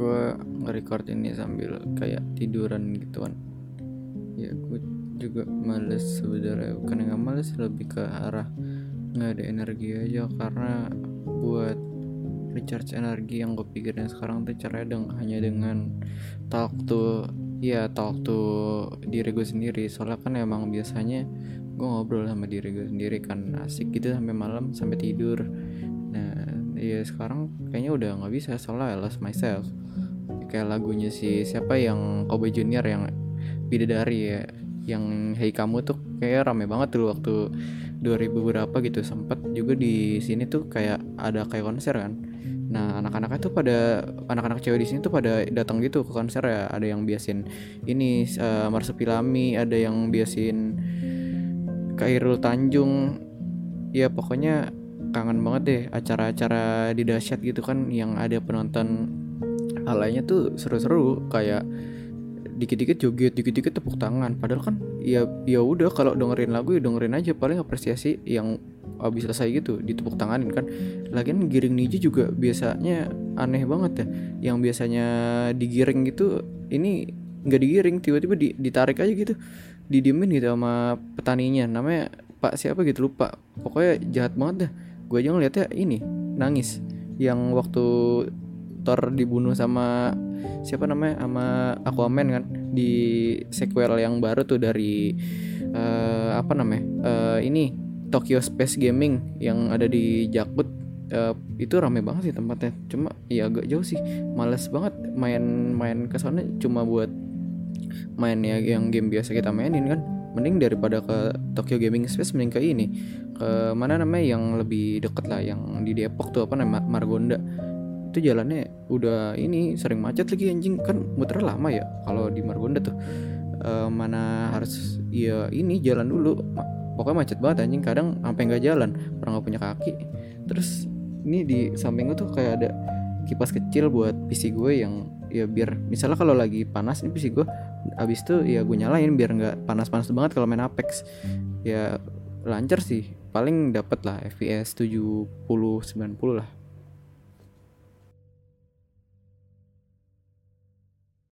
gue nge-record ini sambil kayak tiduran gitu kan ya gue juga males sebenarnya bukan nggak males lebih ke arah nggak ada energi aja. Karena buat recharge energi yang gue pikirin sekarang tuh caranya deng hanya dengan talk to ya talk to diri gue sendiri. Soalnya kan emang biasanya gue ngobrol sama diri gue sendiri kan asik gitu sampai malam sampai tidur. Nah ya sekarang kayaknya udah nggak bisa soalnya I lost myself. Kayak lagunya si siapa yang Kobe Junior yang bidadari ya yang Hey kamu tuh kayak rame banget tuh waktu 2000 berapa gitu sempet juga di sini tuh kayak ada kayak konser kan. Nah anak-anaknya tuh pada anak-anak cewek di sini tuh pada datang gitu ke konser ya. Ada yang biasin ini uh, Marsupilami ada yang biasin Kairul Tanjung. Ya pokoknya kangen banget deh acara-acara di dahsyat gitu kan yang ada penonton alainya tuh seru-seru kayak dikit-dikit joget, dikit-dikit tepuk tangan. Padahal kan ya ya udah kalau dengerin lagu ya dengerin aja paling apresiasi yang habis selesai gitu ditepuk tanganin kan. Lagian giring niji juga biasanya aneh banget ya. Yang biasanya digiring gitu ini nggak digiring tiba-tiba ditarik aja gitu didiemin gitu sama petaninya namanya Pak siapa gitu lupa pokoknya jahat banget dah gue aja ngeliatnya ini nangis. Yang waktu Thor dibunuh sama siapa namanya? Sama Aquaman kan? Di sequel yang baru tuh dari uh, apa namanya? Uh, ini Tokyo Space Gaming yang ada di Jakut uh, itu rame banget sih tempatnya. Cuma ya agak jauh sih. Males banget main-main ke sana cuma buat main ya yang game biasa kita mainin kan mending daripada ke Tokyo Gaming Space mending ke ini. Ke mana namanya yang lebih deket lah yang di Depok tuh apa namanya Margonda. Itu jalannya udah ini sering macet lagi anjing. Kan muter lama ya kalau di Margonda tuh. E, mana harus ya ini jalan dulu. Pokoknya macet banget anjing. Kadang sampai nggak jalan orang nggak punya kaki. Terus ini di samping gue tuh kayak ada kipas kecil buat PC gue yang ya biar misalnya kalau lagi panas ini PC gue abis itu ya gue nyalain biar nggak panas-panas banget kalau main Apex. Ya lancar sih. Paling dapat lah FPS 70 90 lah